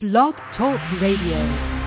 Blog Talk Radio.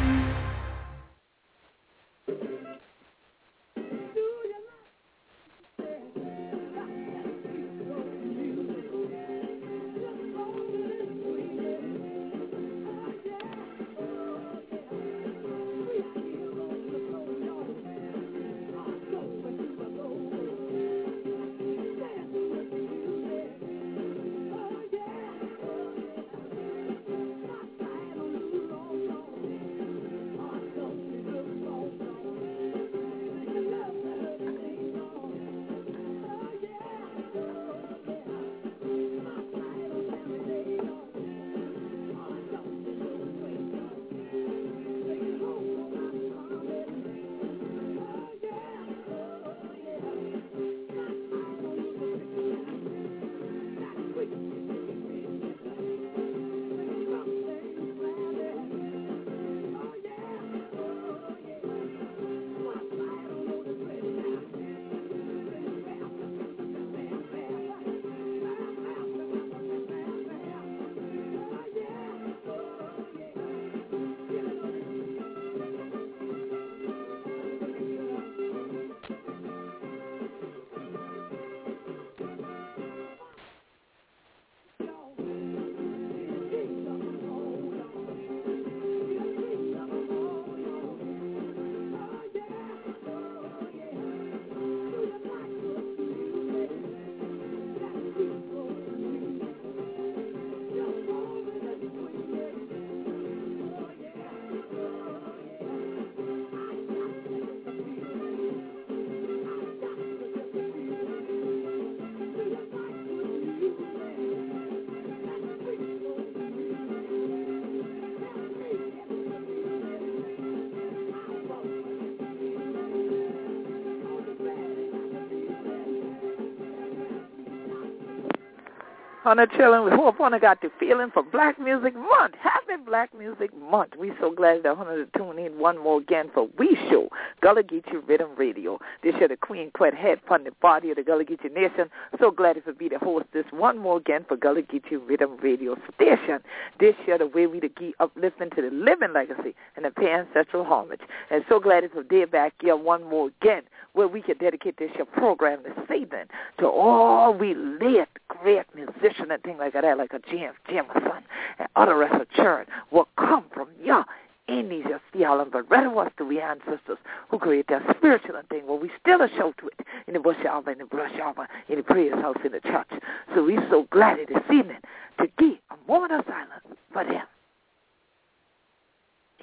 Honey children, we hope Honey got the feeling for Black Music Month. Happy Black Music Month. We so glad that Honey to tune in one more again for We Show, Gullah Geechee Riddim Radio. This year the Queen Quet head from the body of the Gullah Geechee Nation. So glad to be the host this one more again for Gullah Geechee Riddim Radio Station. This year the way we to keep uplifting to the living legacy and the pay ancestral homage. And so glad it's a day back here one more again where we can dedicate this your program this evening to all we late great musicians and things like that, like a James Jamerson and other rest of church will come from ya in these theology, but rather was the we ancestors who create that spiritual thing where we still a show to it in the bush arbor, in the brush arbor, in the prayer house, in the church. So we're so glad this evening to give a moment of silence for them.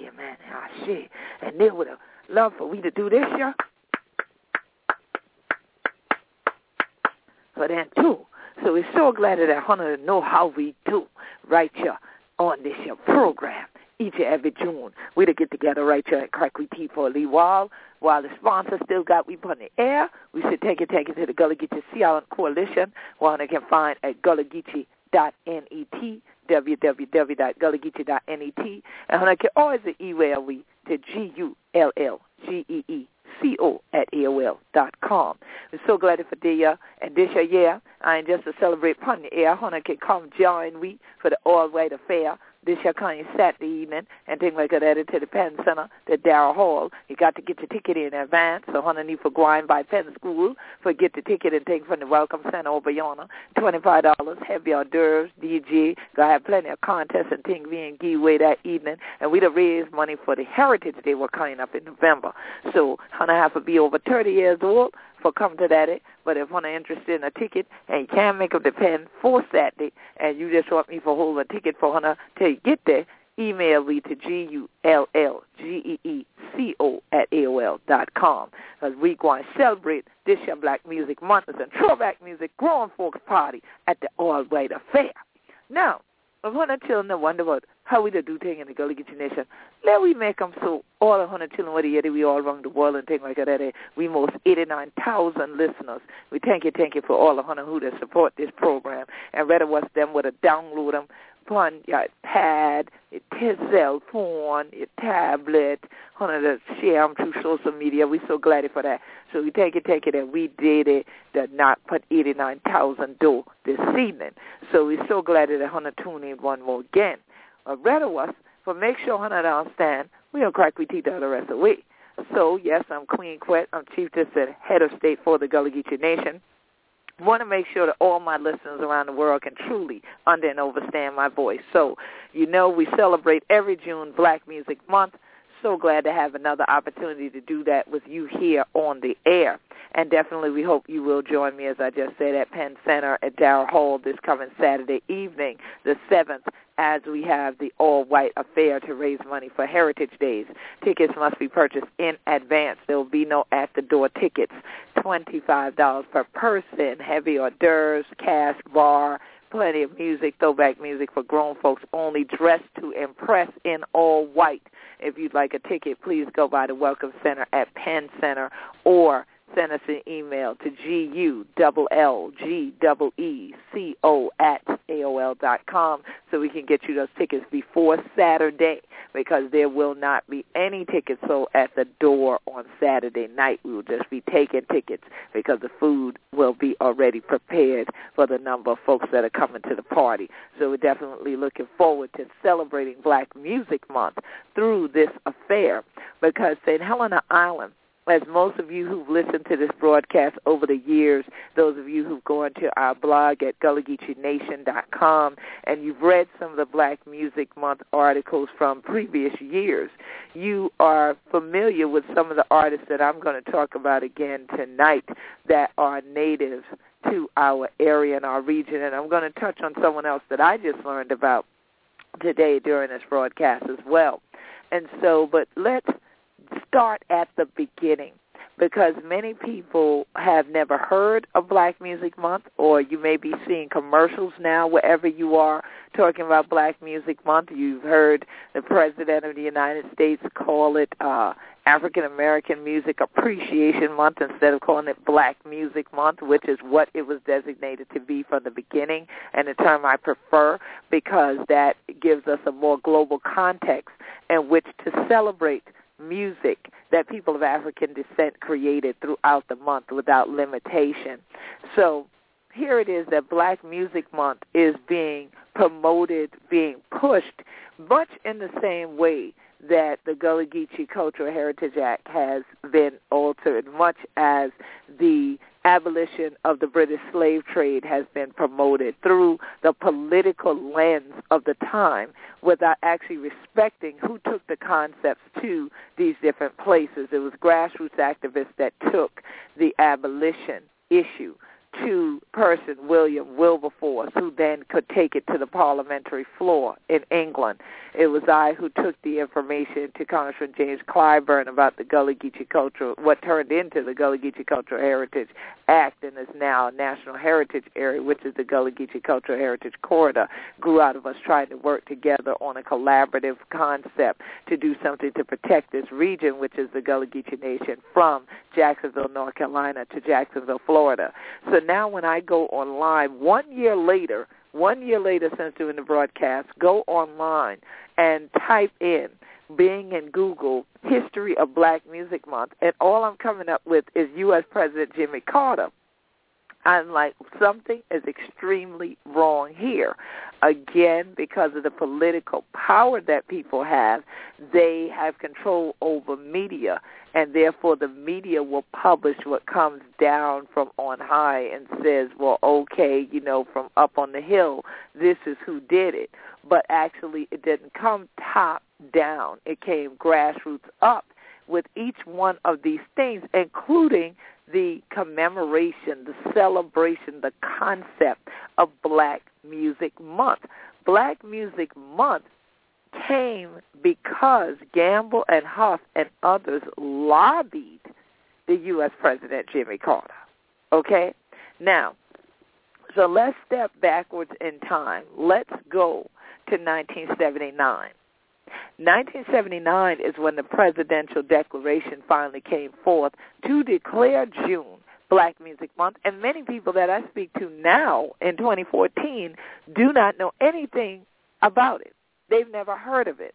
Amen. Ah, I see. And they would have loved for we to do this, yeah. For them too. So we're so glad that to know how we do right here on this here program each and every June. We to get together right here at Crackley Tea for a little while. The sponsor still got we in the air, we should take it, take it to the Gullah Geechee Sea Island Coalition, one they can find at gullahgeechee.net, www.gullahgeechee.net. And I can always email we to G-U-L-L-G-E-E co at aol dot com. We're so glad for the year and this year, yeah, I just to celebrate upon the air. I can come join we for the All White Affair this year coming Saturday evening and things like that to the Penn Center, the Darrah Hall. You got to get your ticket in advance. So honey need for going by Penn School for get the ticket and take from the Welcome Center over yonder. Twenty five dollars, heavy hors d'oeuvres, DJ. Gonna have plenty of contests and things being giveaway that evening. And we'd raise money for the Heritage Day we're coming up in November. So honey have to be over thirty years old for coming to that. But if one are interested in a ticket and you can't make up the Penn for Saturday and you just want me for hold a ticket for her till you get there, email me to G-U-L-L-G-E-E-C-O at AOL dot com. Because we going to celebrate this year Black Music Month and Throwback Music Growing Folks Party at the All White Affair. Now, I want to tell them wonder what how we to do things in the Gullah Nation. Let we make them so all a hundred children what we all around the world and things like that. We most 89,000 listeners. We thank you, thank you for all the hundred who to support this program. And rather was them with a download them upon your pad, your cell phone, your tablet, of the share them through social media. We're so glad for that. So we take it, take it, and we did it that not put 89,000 do this evening. So we're so glad that I want to tune in one more again. Uh, rather was but make sure honey understand we don't crack we teeth teach the rest of the week. So yes, I'm Queen Quet. I'm Chief Justice, Head of State for the Gullah Geechee Nation want to make sure that all my listeners around the world can truly under and understand my voice. So, you know, we celebrate every June Black Music Month. So glad to have another opportunity to do that with you here on the air. And definitely we hope you will join me, as I just said, at Penn Center at Darrah Hall this coming Saturday evening, the 7th, as we have the all-white affair to raise money for Heritage Days. Tickets must be purchased in advance. There will be no at-the-door tickets. $25 per person, heavy hors d'oeuvres, cask bar, plenty of music, throwback music for grown folks only, dressed to impress in all white. If you'd like a ticket, please go by the Welcome Center at Penn Center or send us an email to G-U-L-L-G-E-E-C-O at AOL dot com so we can get you those tickets before Saturday because there will not be any tickets sold at the door on Saturday night. We will just be taking tickets because the food will be already prepared for the number of folks that are coming to the party. So we're definitely looking forward to celebrating Black Music Month through this affair because St. Helena Island as most of you who've listened to this broadcast over the years, those of you who've gone to our blog at GullahGeecheeNation.com and you've read some of the Black Music Month articles from previous years, you are familiar with some of the artists that I'm going to talk about again tonight that are native to our area and our region. And I'm going to touch on someone else that I just learned about today during this broadcast as well. And so, but let's start at the beginning because many people have never heard of Black Music Month or you may be seeing commercials now wherever you are talking about Black Music Month. You've heard the President of the United States call it uh, African American Music Appreciation Month instead of calling it Black Music Month, which is what it was designated to be from the beginning, and a term I prefer because that gives us a more global context in which to celebrate music that people of African descent created throughout the month without limitation. So here it is that Black Music Month is being promoted, being pushed, much in the same way that the Gullah Geechee Cultural Heritage Act has been altered, much as the abolition of the British slave trade has been promoted through the political lens of the time without actually respecting who took the concepts to these different places. It was grassroots activists that took the abolition issue to person William Wilberforce, who then could take it to the parliamentary floor in England. It was I who took the information to Congressman James Clyburn about the Gullah Geechee Cultural, what turned into the Gullah Geechee Cultural Heritage Act and is now a National Heritage Area, which is the Gullah Geechee Cultural Heritage Corridor, grew out of us trying to work together on a collaborative concept to do something to protect this region, which is the Gullah Geechee Nation, from Jacksonville, North Carolina to Jacksonville, Florida. So now when I go online, one year later, one year later since doing the broadcast, go online and type in Bing and Google history of Black Music Month, and all I'm coming up with is U.S. President Jimmy Carter. I'm like, something is extremely wrong here. Again, because of the political power that people have, they have control over media, and therefore the media will publish what comes down from on high and says, well, okay, you know, from up on the hill, this is who did it. But actually, it didn't come top down. It came grassroots up with each one of these things, including the commemoration, the celebration, the concept of Black Music Month. Black Music Month came because Gamble and Huff and others lobbied the U.S. President Jimmy Carter. Okay? Now, so let's step backwards in time. Let's go to 1979. 1979 is when the presidential declaration finally came forth to declare June Black Music Month, and many people that I speak to now in 2014 do not know anything about it. They've never heard of it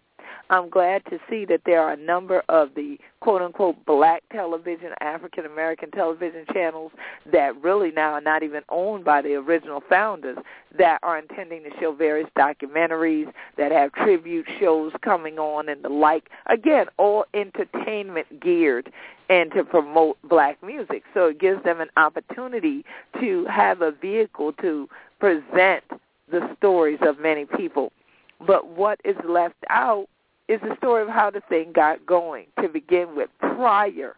I'm glad to see that there are a number of the quote unquote black television, African American television channels that really now are not even owned by the original founders that are intending to show various documentaries that have tribute shows coming on and the like. Again, all entertainment geared and to promote black music. So it gives them an opportunity to have a vehicle to present the stories of many people. But what is left out is the story of how the thing got going to begin with prior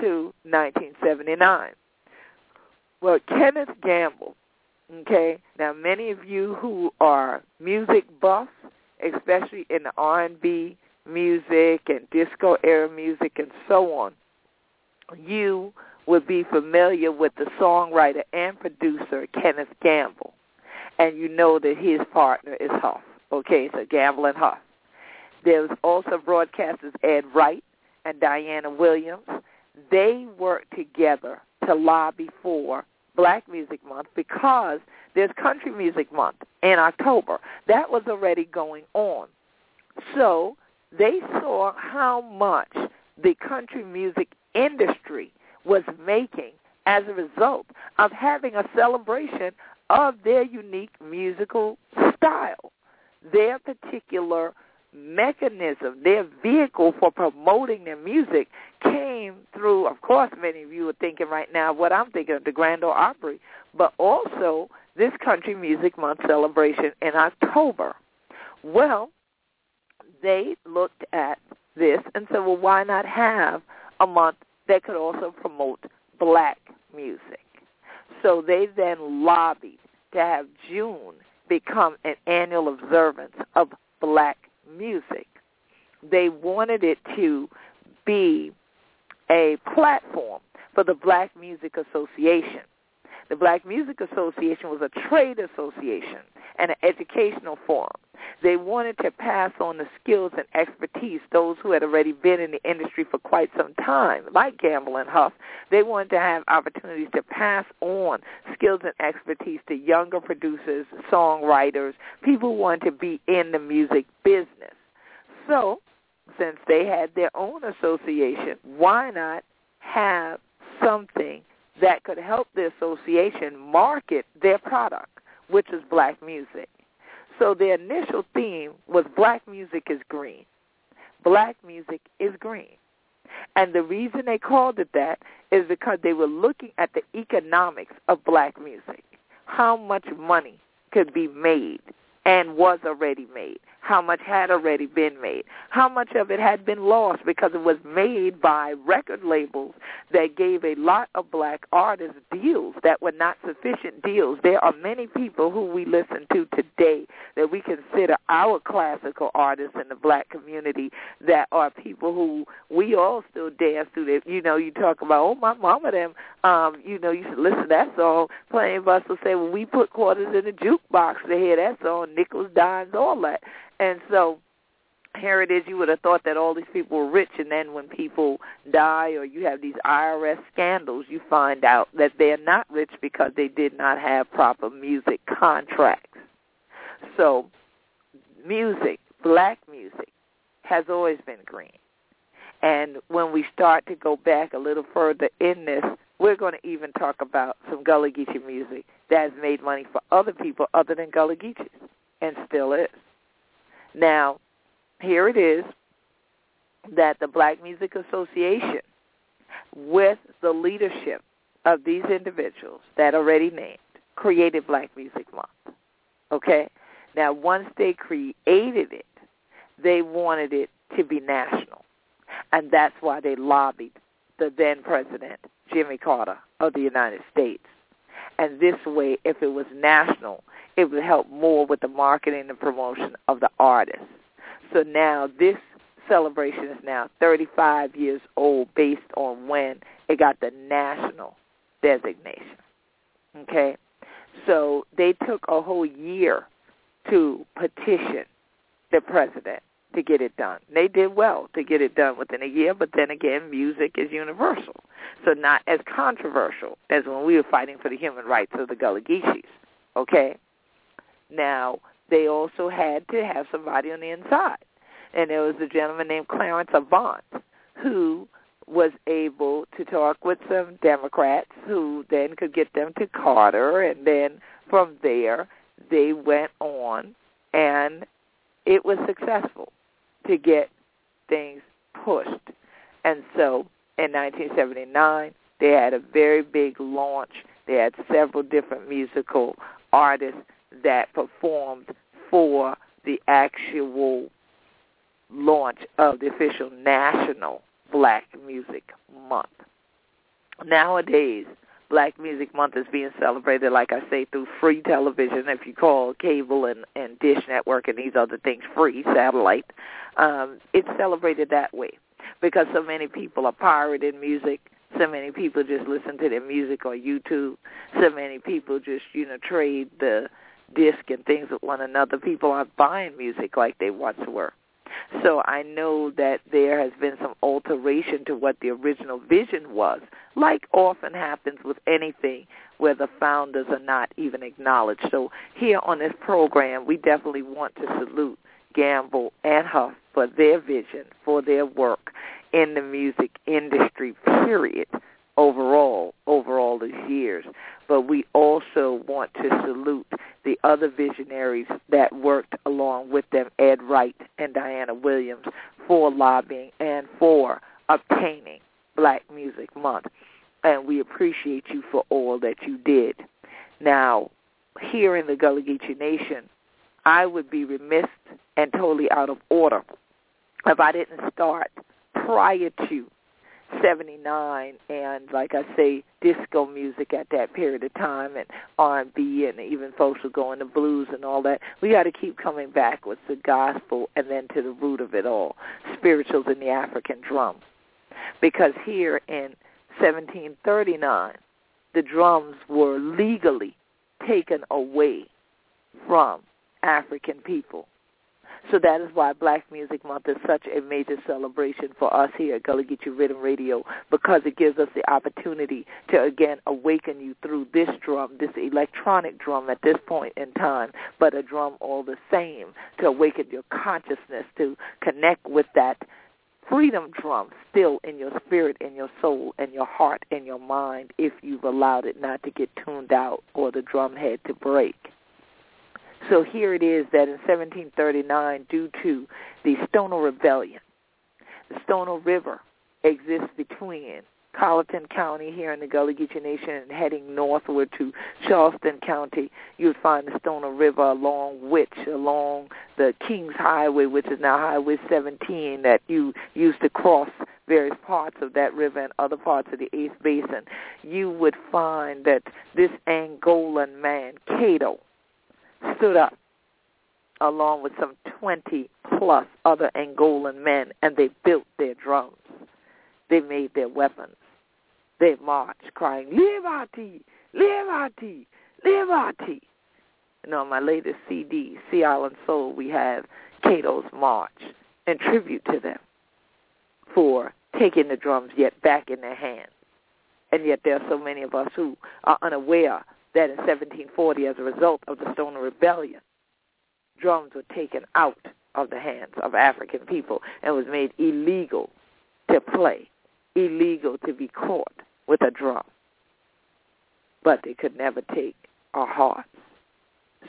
to 1979. Well, Kenneth Gamble, okay, now many of you who are music buffs, especially in the R&B music and disco era music and so on, you would be familiar with the songwriter and producer Kenneth Gamble. And you know that his partner is Huff. Okay, so Gamble and Huff. There's also broadcasters Ed Wright and Dyana Williams. They work together to lobby for Black Music Month because there's Country Music Month in October. That was already going on. So they saw how much the country music industry was making as a result of having a celebration of their unique musical style, their particular mechanism, their vehicle for promoting their music came through, of course, many of you are thinking right now what I'm thinking of, the Grand Ole Opry, but also this Country Music Month celebration in October. Well, they looked at this and said, well, why not have a month that could also promote black music? So they then lobbied to have June become an annual observance of black music. They wanted it to be a platform for the Black Music Association. The Black Music Association was a trade association and an educational forum. They wanted to pass on the skills and expertise, those who had already been in the industry for quite some time, like Gamble and Huff. They wanted to have opportunities to pass on skills and expertise to younger producers, songwriters, people who want to be in the music business. So, since they had their own association, why not have something that could help the association market their product, which is black music? So the initial theme was black music is green. Black music is green. And the reason they called it that is because they were looking at the economics of black music. How much money could be made and was already made how much had already been made, how much of it had been lost because it was made by record labels that gave a lot of black artists deals that were not sufficient deals. There are many people who we listen to today that we consider our classical artists in the black community that are people who we all still dance to. That you know, you talk about, oh, my mama, them, um, you know, you should listen to that song. Us will say, well, we put quarters in the jukebox to hear that song, nickels, dimes, all that. And so here it is, you would have thought that all these people were rich, and then when people die or you have these IRS scandals, you find out that they're not rich because they did not have proper music contracts. So music, black music, has always been green. And when we start to go back a little further in this, we're going to even talk about some Gullah Geechee music that has made money for other people other than Gullah Geechees, and still is. Now, here it is that the Black Music Association, with the leadership of these individuals that already named, created Black Music Month. Okay? Now, once they created it, they wanted it to be national. And that's why they lobbied the then president, Jimmy Carter of the United States. And this way, if it was national, it would help more with the marketing and promotion of the artist. So now this celebration is now 35 years old based on when it got the national designation. Okay? So they took a whole year to petition the president to get it done. They did well to get it done within a year, but then again, music is universal. So not as controversial as when we were fighting for the human rights of the Gullah Geechees. Okay? Now, they also had to have somebody on the inside. and there was a gentleman named Clarence Avant who was able to talk with some Democrats who then could get them to Carter, and then from there they went on, and it was successful to get things pushed. And so in 1979, they had a very big launch. They had several different musical artists that performed for the actual launch of the official national Black Music Month. Nowadays, Black Music Month is being celebrated, like I say, through free television, if you call cable and, and Dish Network and these other things free, satellite. Um, it's celebrated that way because so many people are pirating music. So many people just listen to their music on YouTube. So many people just, you know, trade the disc and things with one another. People aren't buying music like they once were. So I know that there has been some alteration to what the original vision was, like often happens with anything where the founders are not even acknowledged. So here on this program, we definitely want to salute Gamble and Huff for their vision, for their work in the music industry, period, overall, over all these years. But we also want to salute the other visionaries that worked along with them, Ed Wright and Dyana Williams, for lobbying and for obtaining Black Music Month. And we appreciate you for all that you did. Now, here in the Gullah Geechee Nation, I would be remiss and totally out of order if I didn't start prior to 79 and like I say disco music at that period of time and R&B and even folks were going to blues and all that. We got to keep coming back with the gospel and then to the root of it all spirituals in the African drum. Because here in 1739 the drums were legally taken away from African people so that is why Black Music Month is such a major celebration for us here at Gullah Geechee Riddim Radio because it gives us the opportunity to again awaken you through this drum, this electronic drum at this point in time, but a drum all the same to awaken your consciousness to connect with that freedom drum still in your spirit, in your soul, in your heart, in your mind if you've allowed it not to get tuned out or the drum head to break. So here it is that in 1739, due to the Stono Rebellion, the Stono River exists between Colleton County here in the Gullah Geechee Nation and heading northward to Charleston County, you would find the Stono River along which, along the Kings Highway, which is now Highway 17, that you used to cross various parts of that river and other parts of the ACE Basin, you would find that this Angolan man, Cato, stood up along with some 20 plus other Angolan men and they built their drums. They made their weapons. They marched crying, Liberty, Liberty, Liberty. And on my latest CD, Sea Island Soul, we have Cato's March in tribute to them for taking the drums yet back in their hands. And yet there are so many of us who are unaware that in 1740, as a result of the Stono Rebellion, drums were taken out of the hands of African people and was made illegal to play, illegal to be caught with a drum. But they could never take our hearts.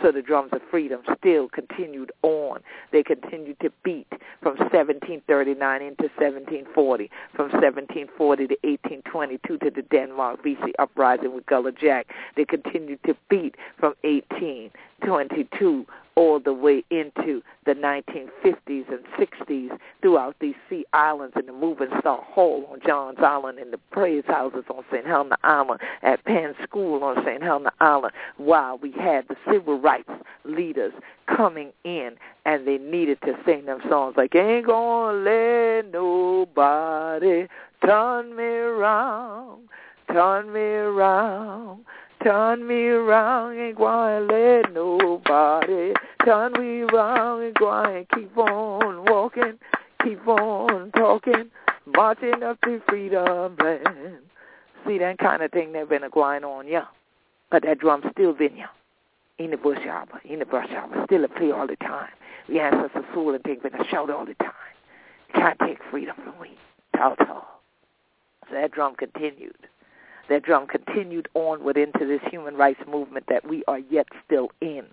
So the drums of freedom still continued on. They continued to beat from 1739 into 1740, from 1740 to 1822 to the Denmark Vesey uprising with Gullah Jack. They continued to beat from 1822 all the way into the 1950s and 60s throughout these sea islands and the Moving Star Hall on Johns Island and the praise houses on St. Helena Island, at Penn School on St. Helena Island, while we had the civil rights leaders coming in and they needed to sing them songs like Ain't Gonna Let Nobody Turn Me Around, Turn Me Around. Turn me around and go and let nobody turn me around and go and keep on walking, keep on talking, marching up to freedom land. See that kind of thing that been a going on, yeah. But that drum still been yeah. In the bush arbor, in the brush arbor, still a play all the time. We ancestors soul and think, but a shout all the time. Can't take freedom from we. Tell, tell. So that drum continued. That drum continued onward into this human rights movement that we are yet still in.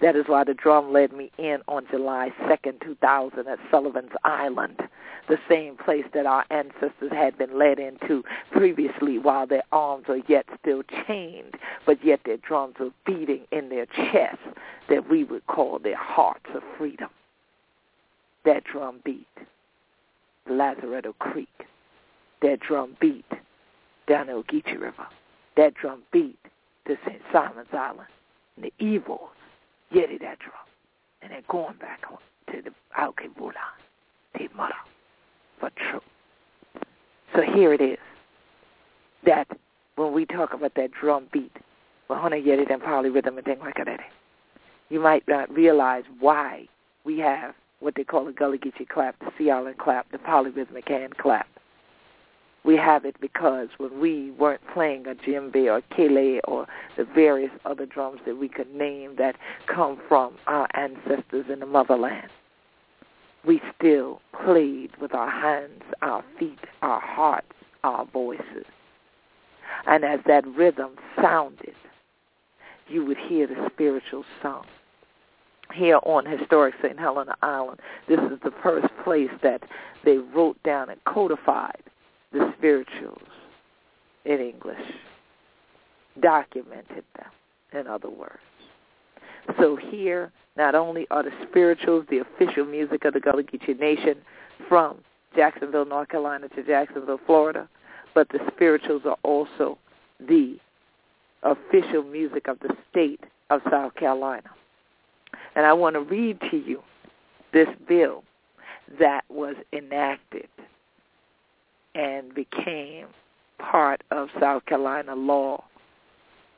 That is why the drum led me in on July 2nd, 2000 at Sullivan's Island, the same place that our ancestors had been led into previously while their arms were yet still chained, but yet their drums were beating in their chests that we would call their hearts of freedom. That drum beat, Lazaretto Creek. That drum beat down the Ogeechee River. That drum beat to St. Simon's Island. And the evils Yeti that drum. And then going back to the Alkebula, the mother for truth. So here it is. That when we talk about that drum beat, honey, yeti and polyrhythm and things like that, you might not realize why we have what they call the Gullah Geechee clap, the Sea Island clap, the polyrhythmic hand clap. We have it because when we weren't playing a djembe or kele or the various other drums that we could name that come from our ancestors in the motherland, we still played with our hands, our feet, our hearts, our voices. And as that rhythm sounded, you would hear the spiritual song. Here on historic St. Helena Island, this is the first place that they wrote down and codified the spirituals in English, documented them, in other words. So here, not only are the spirituals the official music of the Gullah Geechee Nation from Jacksonville, North Carolina to Jacksonville, Florida, but the spirituals are also the official music of the state of South Carolina. And I want to read to you this bill that was enacted and became part of South Carolina law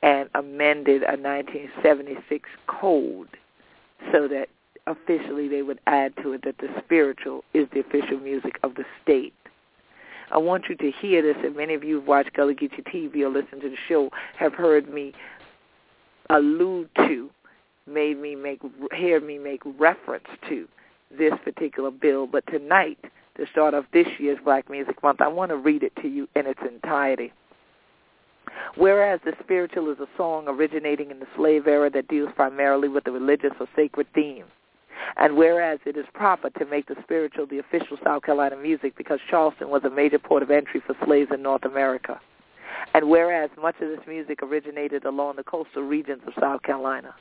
and amended a 1976 code so that officially they would add to it that the spiritual is the official music of the state. I want you to hear this, and many of you who've watched Gullah Geechee TV or listened to the show have heard me allude to, made me make, hear me make reference to this particular bill. But tonight, to start off this year's Black Music Month, I want to read it to you in its entirety. Whereas the spiritual is a song originating in the slave era that deals primarily with the religious or sacred theme. And whereas it is proper to make the spiritual the official South Carolina music because Charleston was a major port of entry for slaves in North America. And whereas much of this music originated along the coastal regions of South Carolina.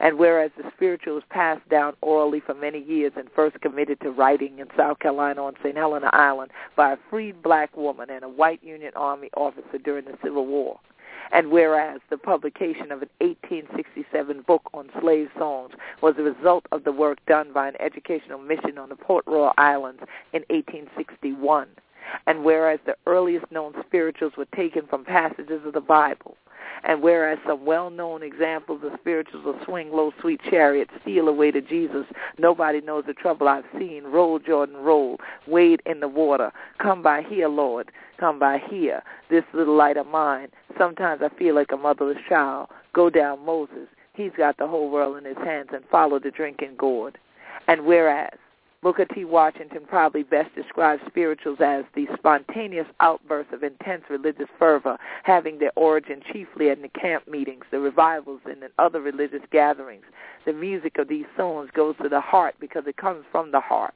And whereas the spiritual was passed down orally for many years and first committed to writing in South Carolina on St. Helena Island by a freed black woman and a white Union Army officer during the Civil War. And whereas the publication of an 1867 book on slave songs was the result of the work done by an educational mission on the Port Royal Islands in 1861. And whereas the earliest known spirituals were taken from passages of the Bible, and whereas some well-known examples of spirituals will swing low, sweet chariot, steal away to Jesus, nobody knows the trouble I've seen. Roll, Jordan, roll. Wade in the water. Come by here, Lord. Come by here. This little light of mine. Sometimes I feel like a motherless child. Go down, Moses. He's got the whole world in his hands and follow the drinking gourd. And whereas Booker T. Washington probably best describes spirituals as the spontaneous outbursts of intense religious fervor, having their origin chiefly in the camp meetings, the revivals, and in other religious gatherings. The music of these songs goes to the heart because it comes from the heart.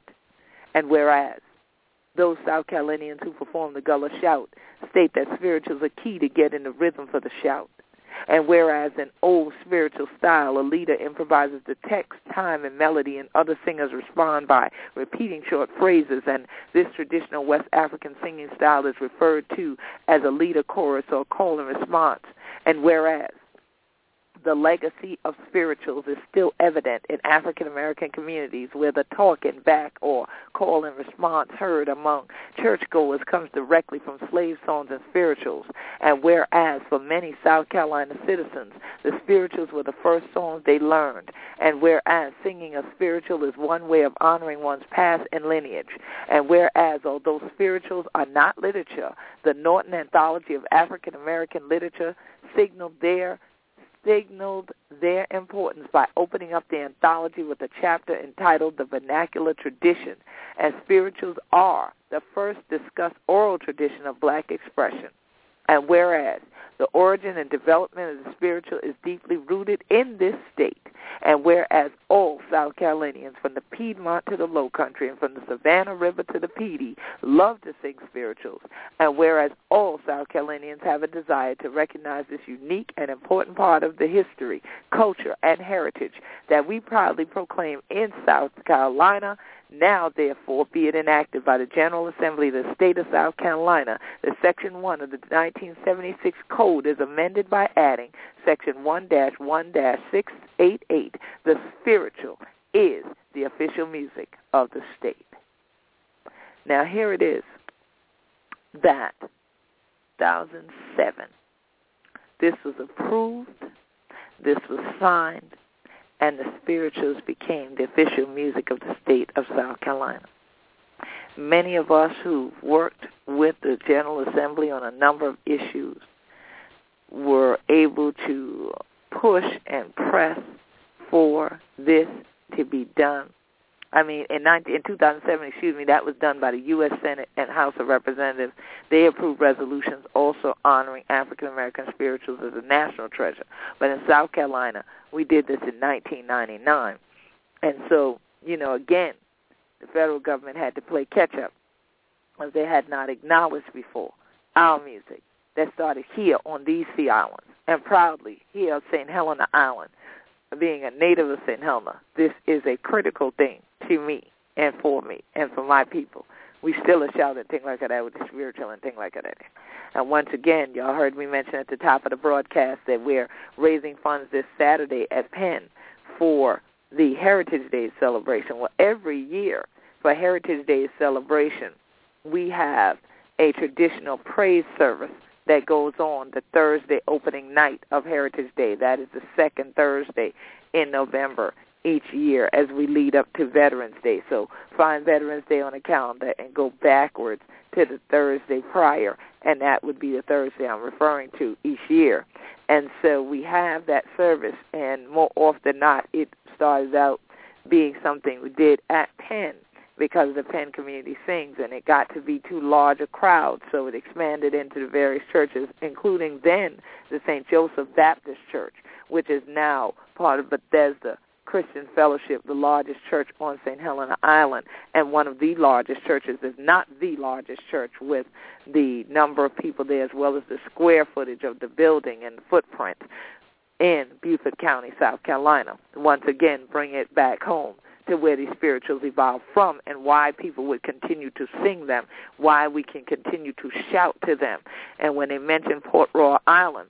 And whereas those South Carolinians who perform the Gullah Shout state that spirituals are key to getting the rhythm for the shout. And whereas in old spiritual style, a leader improvises the text, time, and melody, and other singers respond by repeating short phrases, and this traditional West African singing style is referred to as a leader chorus or call and response. And whereas the legacy of spirituals is still evident in African American communities where the talking back or call and response heard among churchgoers comes directly from slave songs and spirituals. And whereas for many South Carolina citizens, the spirituals were the first songs they learned, and whereas singing a spiritual is one way of honoring one's past and lineage, and whereas although spirituals are not literature, the Norton Anthology of African American Literature signaled their signaled their importance by opening up the anthology with a chapter entitled The Vernacular Tradition, as spirituals are the first discussed oral tradition of black expression. And whereas the origin and development of the spiritual is deeply rooted in this state, and whereas all South Carolinians from the Piedmont to the Low Country and from the Savannah River to the Pee love to sing spirituals, and whereas all South Carolinians have a desire to recognize this unique and important part of the history, culture, and heritage that we proudly proclaim in South Carolina, now, therefore, be it enacted by the General Assembly of the State of South Carolina that Section 1 of the 1976 Code is amended by adding Section 1-1-688. The spiritual is the official music of the state. Now, here it is that 2007, this was approved, this was signed, and the spirituals became the official music of the state of South Carolina. Many of us who worked with the General Assembly on a number of issues were able to push and press for this to be done. I mean, in, 19, in 2007, excuse me, that was done by the U.S. Senate and House of Representatives. They approved resolutions also honoring African American spirituals as a national treasure. But in South Carolina, we did this in 1999. And so, you know, again, the federal government had to play catch up as they had not acknowledged before our music that started here on these sea islands and proudly here on St. Helena Island. Being a native of St. Helena, this is a critical thing to me and for me and for my people. We still a are shouting things like that with the spiritual and things like that. And once again, y'all heard me mention at the top of the broadcast that we're raising funds this Saturday at Penn for the Heritage Day celebration. Well, every year for Heritage Day celebration, we have a traditional praise service that goes on the Thursday opening night of Heritage Day. That is the second Thursday in November each year as we lead up to Veterans Day. So find Veterans Day on the calendar and go backwards to the Thursday prior, and that would be the Thursday I'm referring to each year. And so we have that service, and more often than not, it starts out being something we did at Penn because the Penn Community Sings, and it got to be too large a crowd, so it expanded into the various churches, including then the St. Joseph Baptist Church, which is now part of Bethesda Christian Fellowship, the largest church on St. Helena Island, and one of the largest churches, if not the largest church, with the number of people there as well as the square footage of the building and the footprint in Beaufort County, South Carolina. Once again, bring it back home to where these spirituals evolved from and why people would continue to sing them, why we can continue to shout to them. And when they mention Port Royal Island,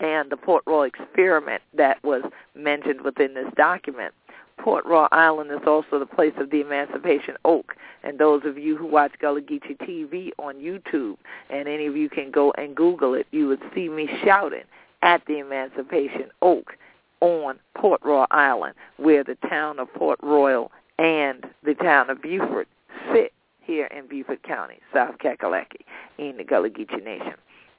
and the Port Royal experiment that was mentioned within this document. Port Royal Island is also the place of the Emancipation Oak. And those of you who watch Gullah Geechee TV on YouTube, and any of you can go and Google it, you would see me shouting at the Emancipation Oak on Port Royal Island, where the town of Port Royal and the town of Beaufort sit here in Beaufort County, South Kakalaki, in the Gullah Geechee Nation.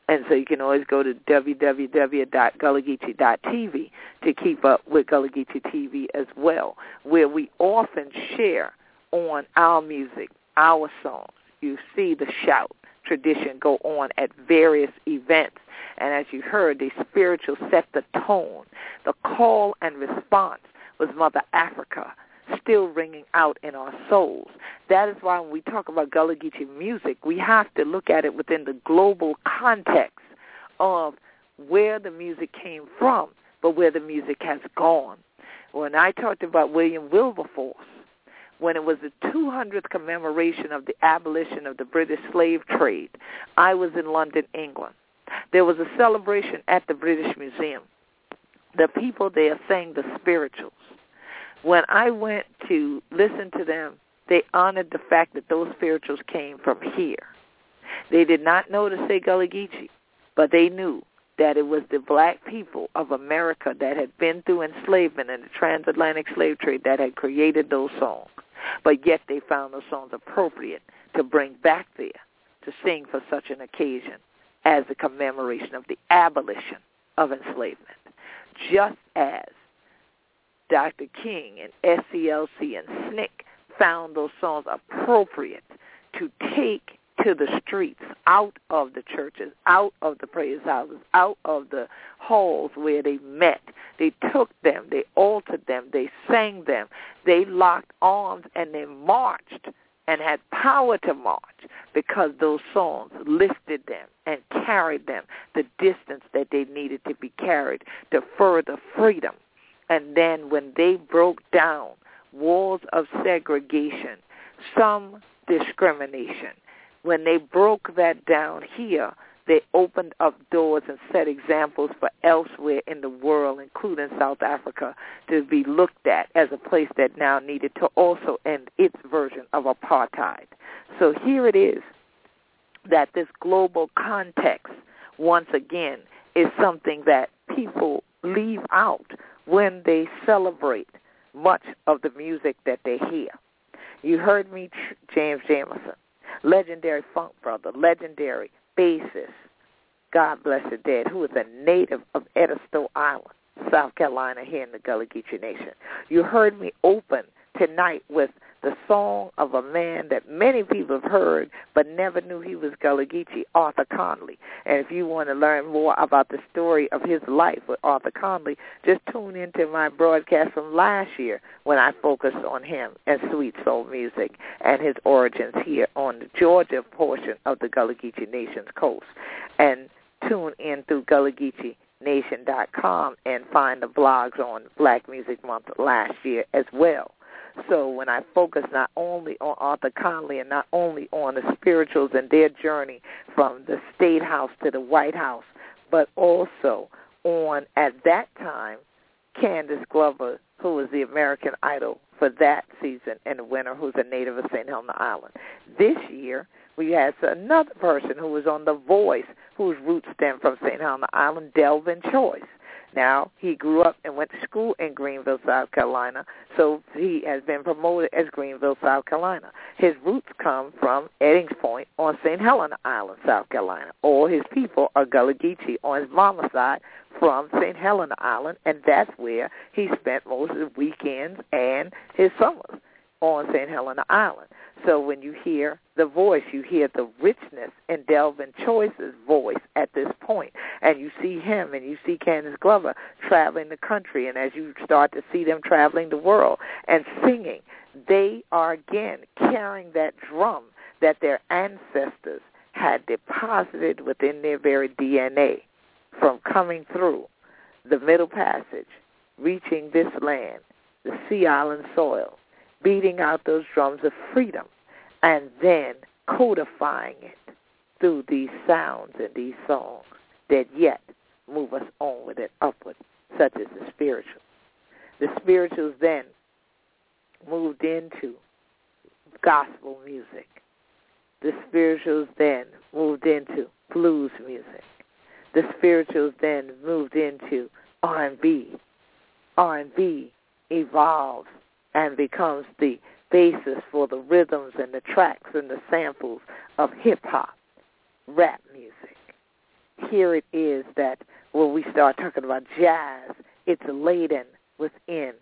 And so you can always go to www.gullahgeechee.tv to keep up with Gullah Geechee TV as well, where we often share on our music, our songs. You see the shout tradition go on at various events. And as you heard, the spiritual set the tone. The call and response was Mother Africa still ringing out in our souls. That is why when we talk about Gullah Geechee music, we have to look at it within the global context of where the music came from, but where the music has gone. When I talked about William Wilberforce, when it was the 200th commemoration of the abolition of the British slave trade, I was in London, England. There was a celebration at the British Museum. The people there sang the spirituals when I went to listen to them, they honored the fact that those spirituals came from here. They did not know to say Gullah Geechee, but they knew that it was the black people of America that had been through enslavement and the transatlantic slave trade that had created those songs. But yet they found those songs appropriate to bring back there to sing for such an occasion as a commemoration of the abolition of enslavement. just as Dr. King and SCLC and SNCC found those songs appropriate to take to the streets, out of the churches, out of the praise houses, out of the halls where they met. They took them, they altered them, they sang them, they locked arms, and they marched and had power to march because those songs lifted them and carried them the distance that they needed to be carried to further freedom. And then when they broke down walls of segregation, some discrimination, when they broke that down here, they opened up doors and set examples for elsewhere in the world, including South Africa, to be looked at as a place that now needed to also end its version of apartheid. So here it is that this global context, once again, is something that people leave out when they celebrate much of the music that they hear. You heard me, James Jamerson legendary funk brother, legendary bassist, God bless the dead, who is a native of Edisto Island, South Carolina, here in the Gullah Geechee Nation. You heard me open tonight with the song of a man that many people have heard but never knew he was Gullah Geechee, Arthur Conley. And if you want to learn more about the story of his life with Arthur Conley, just tune into my broadcast from last year when I focused on him and sweet soul music and his origins here on the Georgia portion of the Gullah Geechee Nation's coast. And tune in through Gullah Geechee nation.com and find the blogs on Black Music Month last year as well. So when I focus not only on Arthur Conley and not only on the spirituals and their journey from the State House to the White House, but also on, at that time, Candace Glover, who was the American Idol for that season and the winner who's a native of St. Helena Island. This year, we had another person who was on The Voice, whose roots stem from St. Helena Island, Delvin Choice. Now, he grew up and went to school in Greenville, South Carolina, so he has been promoted as Greenville, South Carolina. His roots come from Eddings Point on St. Helena Island, South Carolina. All his people are Gullah Geechee on his mama's side from St. Helena Island, and that's where he spent most of the weekends and his summers on St. Helena Island. So when you hear the voice, you hear the richness in Delvin Choice's voice at this point. And you see him and you see Candace Glover traveling the country. And as you start to see them traveling the world and singing, they are again carrying that drum that their ancestors had deposited within their very DNA from coming through the Middle Passage, reaching this land, the Sea Island soil, beating out those drums of freedom, and then codifying it through these sounds and these songs that yet move us onward and upward, such as the spiritual. The spirituals then moved into gospel music. The spirituals then moved into blues music. The spirituals then moved into R&B. R&B evolves and becomes the basis for the rhythms and the tracks and the samples of hip hop, rap music. Here it is that when we start talking about jazz, it's laden within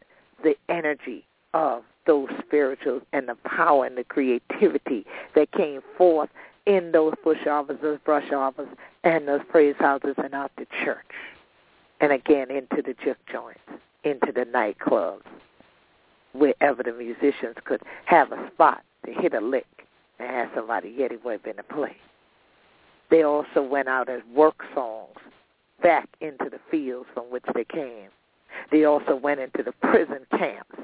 the energy of those spirituals and the power and the creativity that came forth in those bush offices, those brush offices, and those praise houses and out the church. And again into the juke joints, into the nightclubs, wherever the musicians could have a spot to hit a lick and have somebody get it in the play. They also went out as work songs back into the fields from which they came. They also went into the prison camps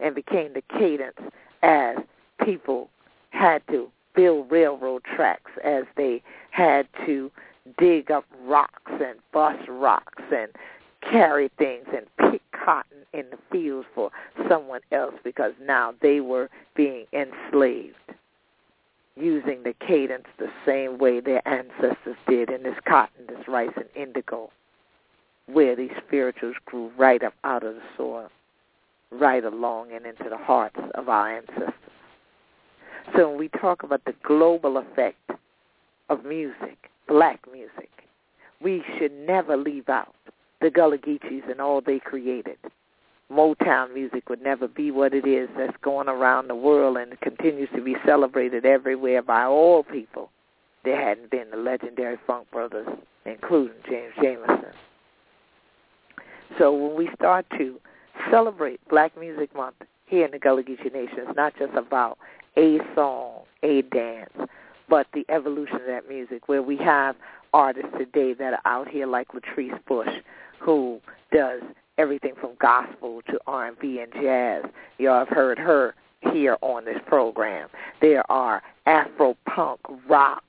and became the cadence as people had to build railroad tracks, as they had to dig up rocks and bust rocks and carry things and pick cotton in the fields for someone else because now they were being enslaved using the cadence the same way their ancestors did in this cotton, this rice, and indigo, where these spirituals grew right up out of the soil, right along and into the hearts of our ancestors. So when we talk about the global effect of music, black music, we should never leave out the Gullah Geechees and all they created. Motown music would never be what it is that's going around the world and continues to be celebrated everywhere by all people. There hadn't been the legendary Funk Brothers, including James Jamerson. So when we start to celebrate Black Music Month here in the Gullah Geechee Nation, it's not just about a song, a dance, but the evolution of that music, where we have artists today that are out here like Latrice Bush, who does everything from gospel to R&B and jazz. You all have heard her here on this program. There are Afro-punk rock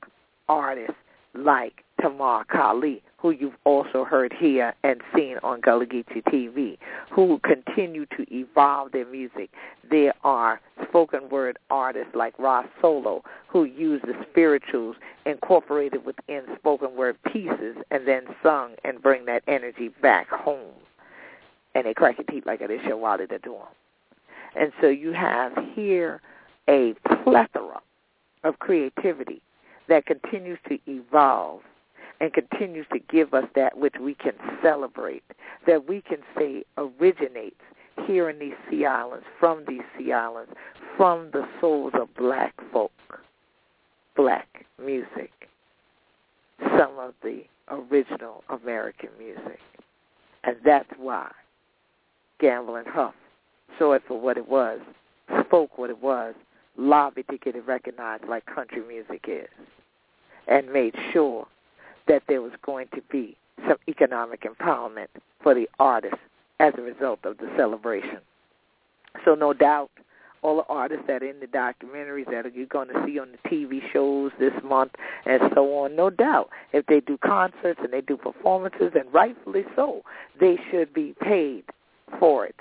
artists like Tamar Kali, who you've also heard here and seen on Gullah Geechee TV, who continue to evolve their music. There are spoken word artists like Ross Solo, who use the spirituals incorporated within spoken word pieces and then sung and bring that energy back home. And they crack your teeth like this show while they're doing. And so you have here a plethora of creativity that continues to evolve and continues to give us that which we can celebrate, that we can say originates here in these sea islands, from these sea islands, from the souls of black folk, black music, some of the original American music. And that's why Gamble and Huff saw it for what it was, spoke what it was, lobbied to get it recognized like country music is, and made sure that there was going to be some economic empowerment for the artists as a result of the celebration. So no doubt all the artists that are in the documentaries that you're going to see on the TV shows this month and so on, no doubt, if they do concerts and they do performances, and rightfully so, they should be paid for it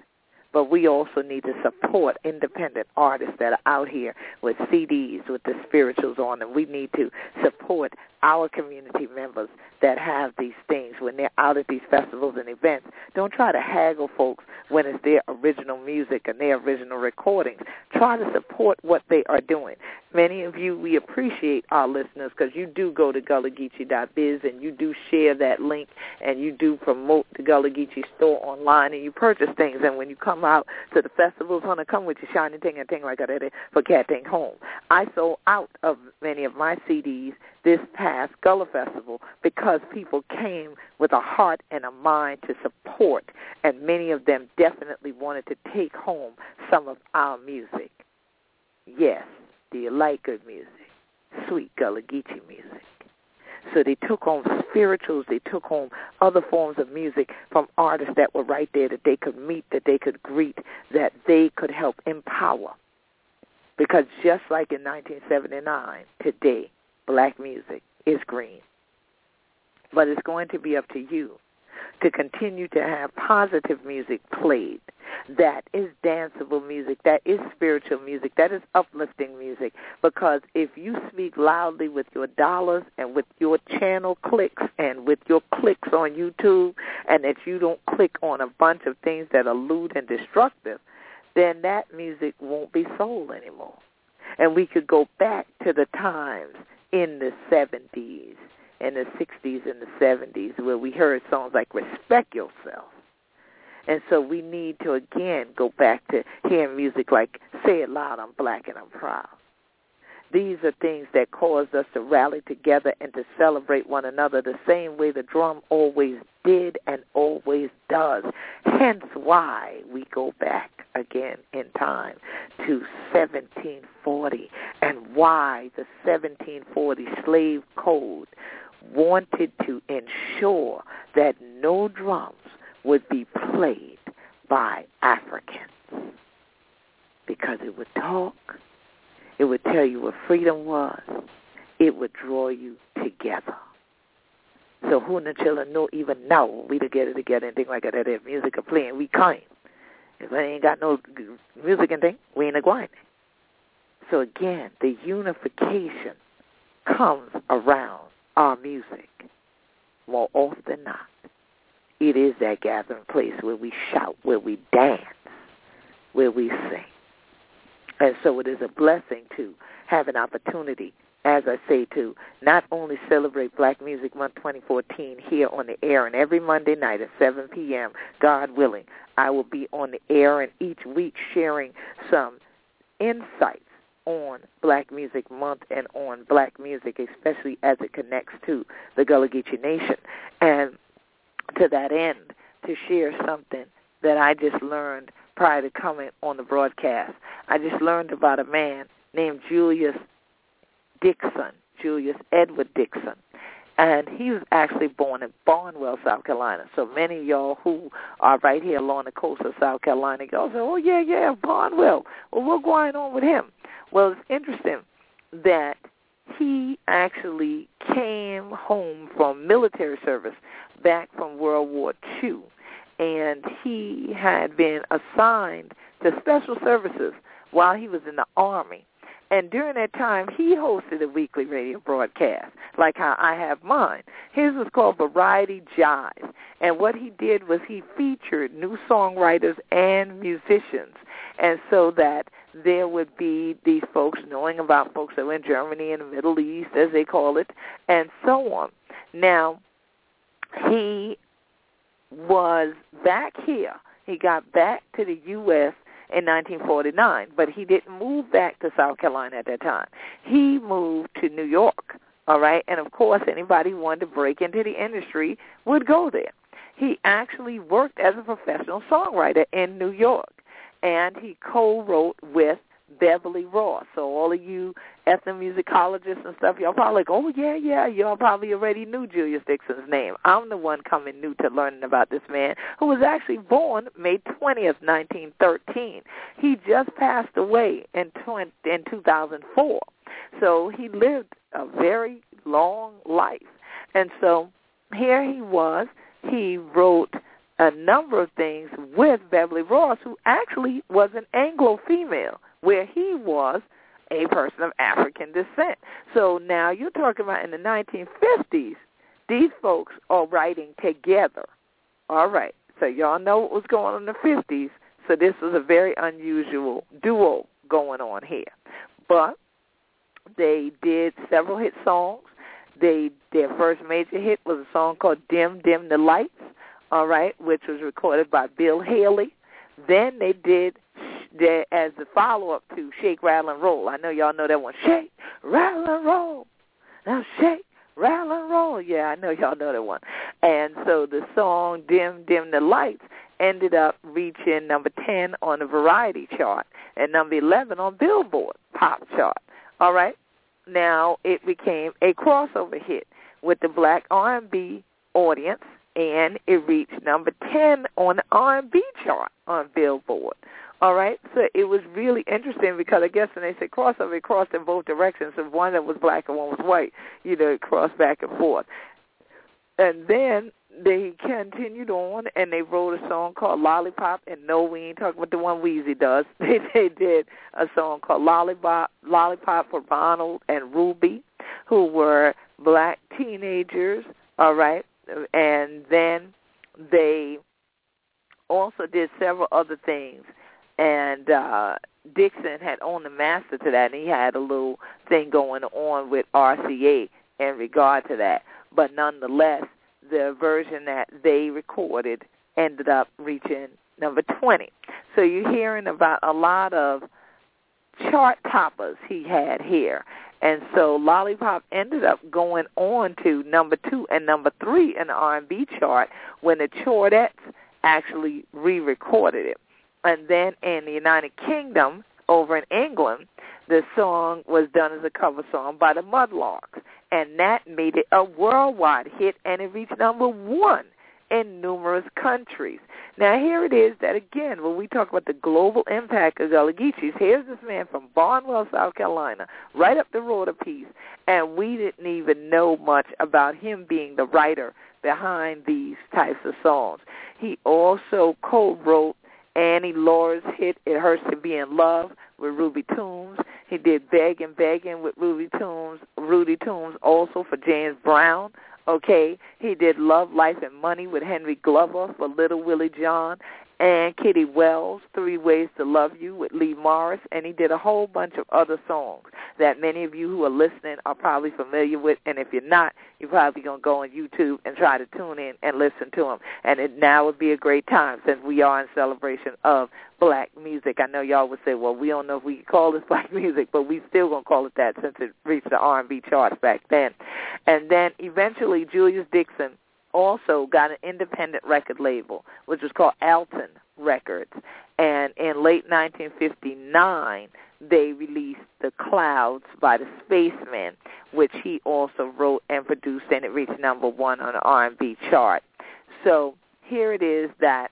but we also need to support independent artists that are out here with CDs with the spirituals on them. We need to support our community members that have these things when they're out at these festivals and events. Don't try to haggle folks when it's their original music and their original recordings. Try to support what they are doing. Many of you, we appreciate our listeners because you do go to GullahGeechee.biz and you do share that link and you do promote the Gullah Geechee store online and you purchase things. And when you come out to the festivals, want to come with your shiny thing and thing like that for Cat Thing Home. I sold out of many of my CDs this past Gullah Festival because people came with a heart and a mind to support, and many of them definitely wanted to take home some of our music. Yes, do you like good music? Sweet Gullah Geechee music. So they took home spirituals, they took home other forms of music from artists that were right there that they could meet, that they could greet, that they could help empower. Because just like in 1979, today, black music is green. But it's going to be up to you to continue to have positive music played. That is danceable music. That is spiritual music. That is uplifting music. Because if you speak loudly with your dollars and with your channel clicks and with your clicks on YouTube and that you don't click on a bunch of things that are lewd and destructive, then that music won't be sold anymore. And we could go back to the times in the 70s and the 60s and the 70s where we heard songs like Respect Yourself. And so we need to, again, go back to hearing music like Say It Loud, I'm Black and I'm Proud. These are things that cause us to rally together and to celebrate one another the same way the drum always did and always does. Hence why we go back again in time to 1740 and why the 1740 slave code wanted to ensure that no drums would be played by Africans because it would talk it would tell you what freedom was. It would draw you together. So who in the children know even know we together together and things like that. If music are playing, we can't. If I ain't got no music and thing, we ain't going. So again, the unification comes around our music more often than not. It is that gathering place where we shout, where we dance, where we sing. And so it is a blessing to have an opportunity as I say, to not only celebrate Black Music Month 2014 here on the air, and every Monday night at 7 p.m., God willing, I will be on the air and each week sharing some insights on Black Music Month and on Black music, especially as it connects to the Gullah Geechee Nation. And to that end, to share something that I just learned prior to coming on the broadcast. I just learned about a man named Julius Dixon, Julius Edward Dixon. And he was actually born in Barnwell, South Carolina. So many of y'all who are right here along the coast of South Carolina go, say, oh, yeah, yeah, Barnwell. Well, what's going on with him? Well, it's interesting that he actually came home from military service back from World War II, and he had been assigned to special services while he was in the Army. And during that time, he hosted a weekly radio broadcast, like how I have mine. His was called Variety Jive. And what he did was he featured new songwriters and musicians. And so that there would be these folks knowing about folks that were in Germany and the Middle East, as they call it, and so on. Now, he was back here. He got back to the U.S in 1949, but he didn't move back to South Carolina at that time. He moved to New York, all right? And of course, anybody who wanted to break into the industry would go there. He actually worked as a professional songwriter in New York, and he co-wrote with Beverly Ross. So all of you ethnomusicologists and stuff, y'all probably like, oh yeah, yeah, y'all probably already knew Julius Dixon's name. I'm the one coming new to learning about this man who was actually born May 20th, 1913. He just passed away in 20, in 2004. So he lived a very long life. And so here he was. He wrote a number of things with Beverly Ross, who actually was an Anglo female where he was a person of African descent. So now you're talking about in the 1950s, these folks are writing together. All right. So y'all know what was going on in the 50s. So this was a very unusual duo going on here. But they did several hit songs. They their first major hit was a song called Dim Dim the Lights, all right, which was recorded by Bill Haley. Then they did that as the follow up to Shake, Rattle and Roll. I know y'all know that one. Shake, Rattle and Roll. Now shake, rattle and roll. Yeah, I know y'all know that one. And so the song Dim Dim the Lights ended up reaching number 10 on the variety chart and number 11 on Billboard pop chart. All right? Now it became a crossover hit with the black R&B audience and it reached number 10 on the R&B chart on Billboard. All right, so it was really interesting because I guess when they said crossover, it crossed in both directions. So one that was black and one was white, you know, it crossed back and forth. And then they continued on and they wrote a song called Lollipop. And no, we ain't talking about the one Weezy does. They they did a song called Lollipop, Lollipop for Ronald and Ruby, who were black teenagers. All right, and then they also did several other things and uh Dixon had owned the master to that, and he had a little thing going on with RCA in regard to that. But nonetheless, the version that they recorded ended up reaching number 20. So you're hearing about a lot of chart toppers he had here. And so Lollipop ended up going on to number two and number three in the R&B chart when the Chordettes actually re-recorded it. And then in the United Kingdom, over in England, the song was done as a cover song by the Mudlarks. And that made it a worldwide hit, and it reached number one in numerous countries. Now here it is that again, when we talk about the global impact of Geechees, here's this man from Barnwell, South Carolina, right up the road a piece, and we didn't even know much about him being the writer behind these types of songs. He also co-wrote Annie Laurie's hit It Hurts to Be in Love with Ruby Toombs. He did Begging Begging with Ruby Toombs, Rudy Toombs also for James Brown. Okay, he did Love, Life, and Money with Henry Glover for Little Willie John, and Kitty Wells, Three Ways to Love You with Lee Morris, and he did a whole bunch of other songs that many of you who are listening are probably familiar with, and if you're not, you're probably going to go on YouTube and try to tune in and listen to them. And it now would be a great time since we are in celebration of black music. I know y'all would say, well, we don't know if we can call this black music, but we still going to call it that since it reached the R&B charts back then. And then eventually Julius Dixon also got an independent record label, which was called Alton Records. And in late 1959, they released The Clouds by the Spacemen, which he also wrote and produced, and it reached number one on the R&B chart. So here it is that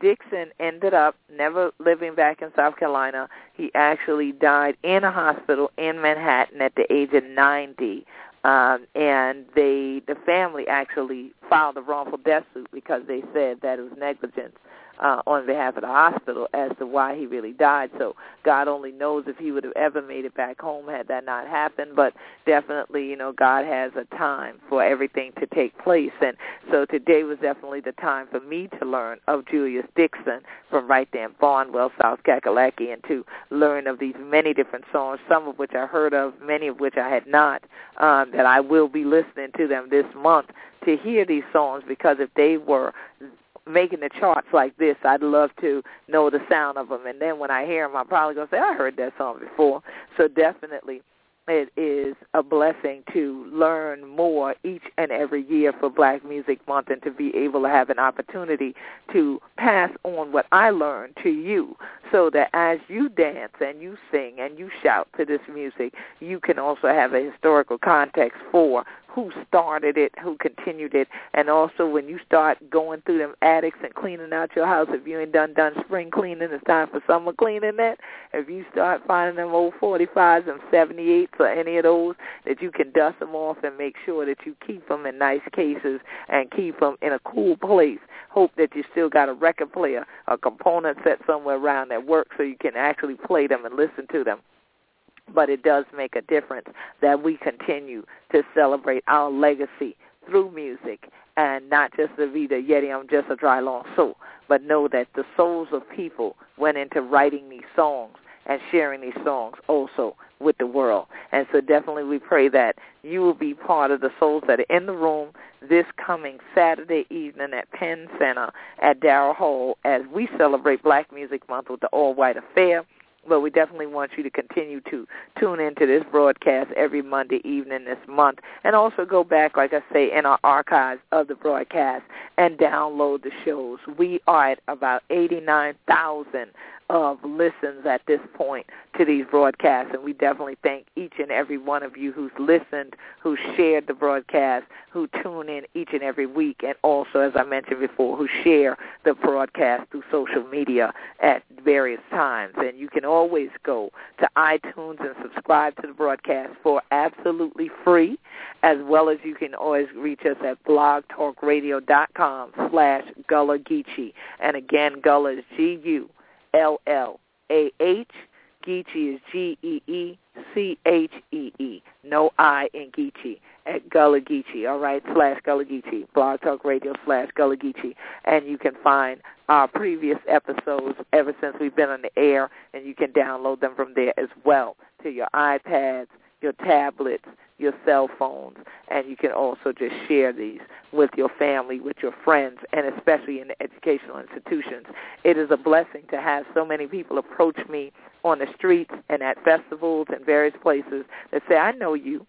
Dixon ended up never living back in South Carolina. He actually died in a hospital in Manhattan at the age of 90 um, and they the family actually filed a wrongful death suit because they said that it was negligence uh, on behalf of the hospital as to why he really died. So God only knows if he would have ever made it back home had that not happened. But definitely, you know, God has a time for everything to take place. And so today was definitely the time for me to learn of Julius Dixon from right there in Barnwell, South Kakalaki, and to learn of these many different songs, some of which I heard of, many of which I had not, um, that I will be listening to them this month to hear these songs because if they were making the charts like this, I'd love to know the sound of them. And then when I hear them, I'm probably going to say, I heard that song before. So definitely it is a blessing to learn more each and every year for Black Music Month and to be able to have an opportunity to pass on what I learned to you so that as you dance and you sing and you shout to this music, you can also have a historical context for who started it, who continued it, and also when you start going through them attics and cleaning out your house, if you ain't done done spring cleaning, it's time for summer cleaning that. If you start finding them old 45s and 78s or any of those, that you can dust them off and make sure that you keep them in nice cases and keep them in a cool place. Hope that you still got a record player, a component set somewhere around that works so you can actually play them and listen to them but it does make a difference that we continue to celebrate our legacy through music and not just the Vida Yeti, I'm just a dry long soul, but know that the souls of people went into writing these songs and sharing these songs also with the world. And so definitely we pray that you will be part of the souls that are in the room this coming Saturday evening at Penn Center at Darrah Hall as we celebrate Black Music Month with the All White Affair but we definitely want you to continue to tune into this broadcast every Monday evening this month and also go back, like I say, in our archives of the broadcast and download the shows. We are at about 89,000 of listens at this point to these broadcasts, and we definitely thank each and every one of you who's listened, who shared the broadcast, who tune in each and every week, and also, as I mentioned before, who share the broadcast through social media at various times. And you can always go to iTunes and subscribe to the broadcast for absolutely free, as well as you can always reach us at blogtalkradio.com slash Gullah Geechee. And again, Gullah is G-U L L A H. Geechee is G E E C H E E. No I in Geechee at Gullah Geechee. All right, slash Gullah Geechee. Blog Talk Radio slash Gullah Geechee. And you can find our previous episodes ever since we've been on the air, and you can download them from there as well to your iPads, your tablets, your cell phones, and you can also just share these with your family, with your friends, and especially in the educational institutions. It is a blessing to have so many people approach me on the streets and at festivals and various places that say, I know you.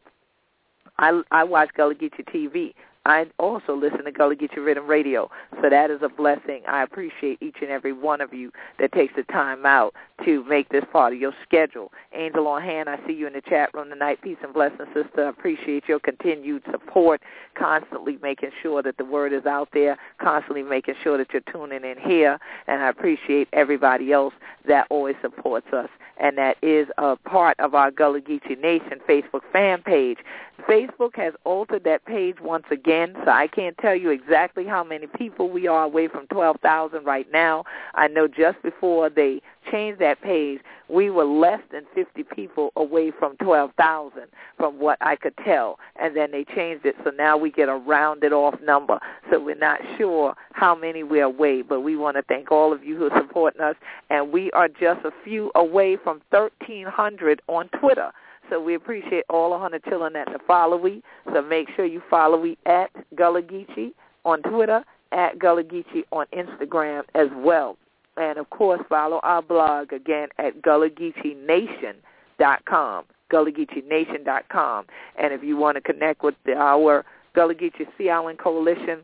I, I watch Gullah Geechee TV. I also listen to Gullah Geechee Riddim Radio, so that is a blessing. I appreciate each and every one of you that takes the time out to make this part of your schedule. Angel on hand, I see you in the chat room tonight. Peace and blessings, sister. I appreciate your continued support, constantly making sure that the word is out there, constantly making sure that you're tuning in here, and I appreciate everybody else that always supports us and that is a part of our Gullah Geechee Nation Facebook fan page. Facebook has altered that page once again, so I can't tell you exactly how many people we are away from 12,000 right now. I know just before they changed that page, we were less than 50 people away from 12,000 from what I could tell. And then they changed it, so now we get a rounded off number. So we're not sure how many we're away, but we want to thank all of you who are supporting us. And we are just a few away from 1,300 on Twitter. So we appreciate all of Hunter Chillin at the follow we. So make sure you follow we at Gullah Geechee on Twitter, at Gullah Geechee on Instagram as well. And of course, follow our blog again at GullahGeecheeNation.com, GullahGeecheeNation.com. And if you want to connect with our Gullah Geechee Sea Island Coalition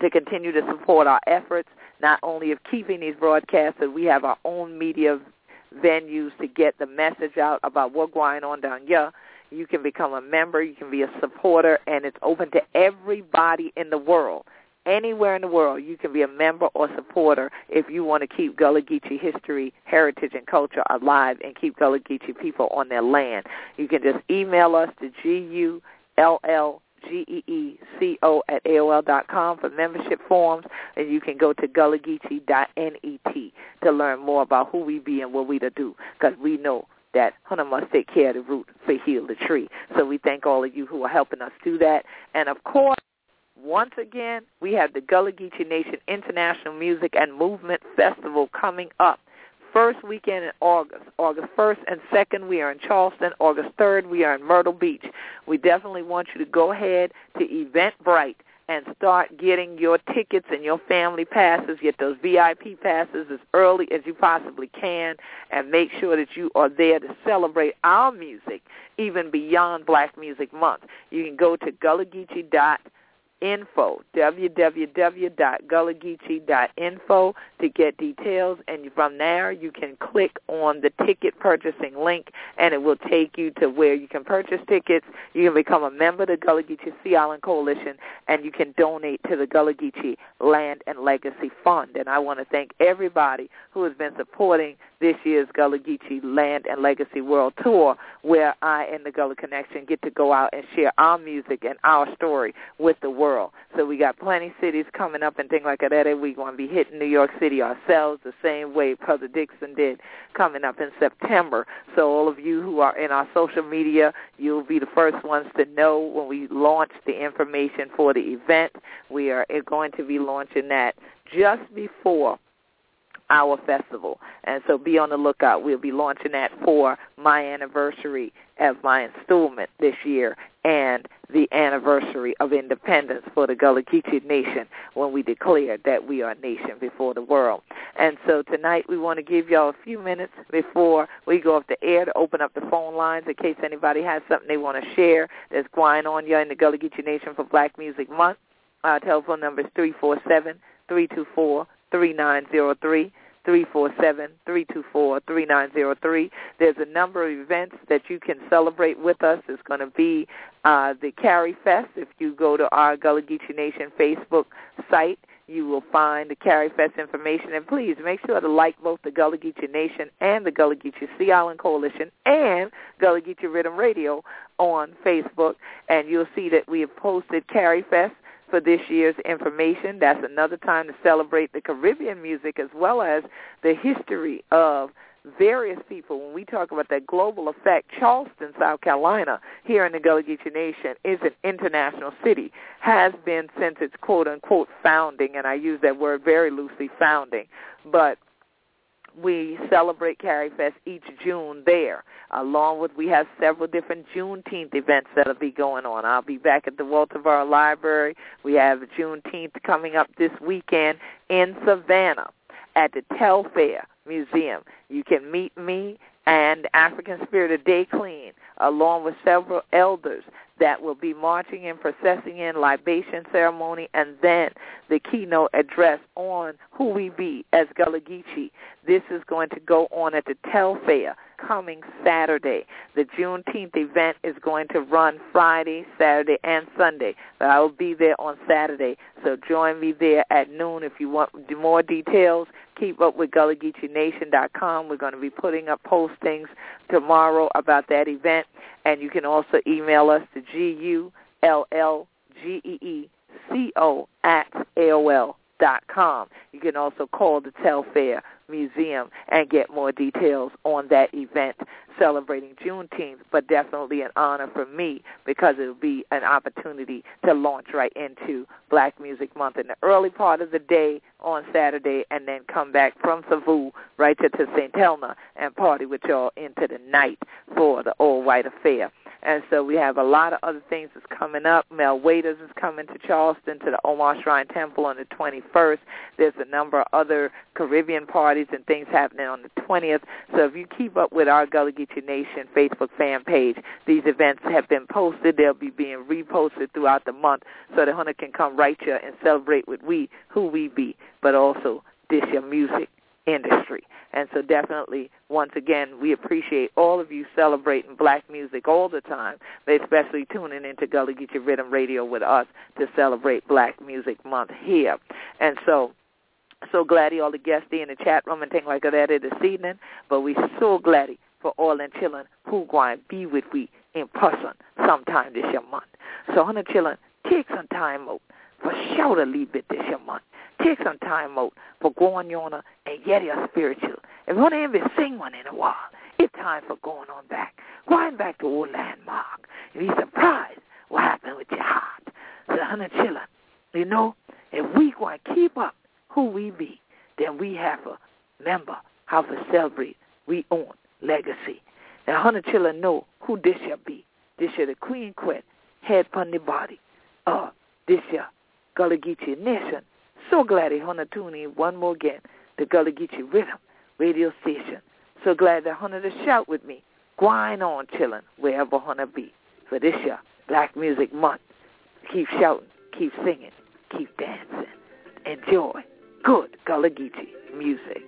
to continue to support our efforts, not only of keeping these broadcasts, but we have our own media venues to get the message out about what's going on down here. You can become a member, you can be a supporter, and it's open to everybody in the world. Anywhere in the world, you can be a member or supporter if you want to keep Gullah Geechee history, heritage, and culture alive and keep Gullah Geechee people on their land. You can just email us to G-U-L-L G-E-E-C-O at AOL dot com for membership forms, and you can go to gullahgeechee.net to learn more about who we be and what we to do, because we know that Hunter must take care of the root for heal the tree. So we thank all of you who are helping us do that. And of course, once again, we have the Gullah Geechee Nation International Music and Movement Festival coming up first weekend in August. August 1st and 2nd, we are in Charleston. August 3rd, we are in Myrtle Beach. We definitely want you to go ahead to Eventbrite and start getting your tickets and your family passes. Get those VIP passes as early as you possibly can and make sure that you are there to celebrate our music even beyond Black Music Month. You can go to gullahgeechee.com info, www.gullahgeechee.info to get details. And from there, you can click on the ticket purchasing link, and it will take you to where you can purchase tickets. You can become a member of the Gullah Geechee Sea Island Coalition, and you can donate to the Gullah Geechee Land and Legacy Fund. And I want to thank everybody who has been supporting this year's Gullah Geechee Land and Legacy World Tour, where I and the Gullah Connection get to go out and share our music and our story with the world. So we got plenty cities coming up and things like that. We're going to be hitting New York City ourselves the same way Brother Dixon did coming up in September. So all of you who are in our social media, you'll be the first ones to know when we launch the information for the event. We are going to be launching that just before our festival. And so be on the lookout. We'll be launching that for my anniversary of my installment this year and the anniversary of independence for the Gullah Geechee Nation when we declared that we are a nation before the world. And so tonight we want to give y'all a few minutes before we go off the air to open up the phone lines in case anybody has something they want to share that's going on here in the Gullah Geechee Nation for Black Music Month. Our telephone number is three four seven three two four 3903. 347-324-3903. There's a number of events that you can celebrate with us. It's going to be uh, the Carifest. If you go to our Gullah Geechee Nation Facebook site, you will find the Carifest information. And please make sure to like both the Gullah Geechee Nation and the Gullah Geechee Sea Island Coalition and Gullah Geechee Riddim Radio on Facebook. And you'll see that we have posted Carifest for this year's information. That's another time to celebrate the Caribbean music as well as the history of various people. When we talk about that global effect, Charleston, South Carolina, here in the Gullah Geechee Nation, is an international city, has been since its quote-unquote founding, and I use that word very loosely, founding. But we celebrate Carifest each June there. Along with we have several different Juneteenth events that'll be going on. I'll be back at the Walter Varr Library. We have Juneteenth coming up this weekend in Savannah at the Telfair Museum. You can meet me and African Spirit of Day Clean, along with several elders that will be marching and processing in libation ceremony and then the keynote address on who we be as Gullah Geechee. This is going to go on at the Telfair coming Saturday. The Juneteenth event is going to run Friday, Saturday, and Sunday. But I will be there on Saturday. So join me there at noon. If you want more details, keep up with Gullah-Geechee-Nation.com. We're going to be putting up postings tomorrow about that event, and you can also email us to G-U-L-L-G-E-E-C-O at AOL dot com. You can also call the Telfair Museum and get more details on that event celebrating Juneteenth, but definitely an honor for me because it will be an opportunity to launch right into Black Music Month in the early part of the day on Saturday and then come back from Savu right to, to St. Helena and party with y'all into the night for the All White Affair. And so we have a lot of other things that's coming up. Mel Waiters is coming to Charleston to the Omar Shrine Temple on the 21st. There's a number of other Caribbean parties and things happening on the 20th. So if you keep up with our Gullah Geechee Nation Facebook fan page, these events have been posted. They'll be being reposted throughout the month so the hunter can come right here and celebrate with we, who we be, but also this your music industry. And so definitely, once again, we appreciate all of you celebrating black music all the time, but especially tuning into Gullah Geechee Riddim Radio with us to celebrate Black Music Month here. And so so glad all the guests in the chat room and things like that this evening, but we so glad for all and children who going be with we in person sometime this year month. So honey children, take some time out for sure to leave it this year month. Take some time out for going on and get your spiritual. If you want to even sing one in a while, it's time for going on back. Going back to old landmark. And be surprised what happened with your heart. So, honey, children, you know, if we going to keep up who we be, then we have to remember how to celebrate we own legacy. Now, honey, children know who this shall be. This shall the Queen Quet, head upon the body. Uh, this year, Gullah Geechee Nation so glad they want to tune in one more again to Gullah Geechee Riddim radio station. So glad that Hunter to shout with me. Grind on chillin' wherever Hunter be. For this year, Black Music Month. Keep shouting, keep singing, keep dancing. Enjoy good Gullah Geechee music.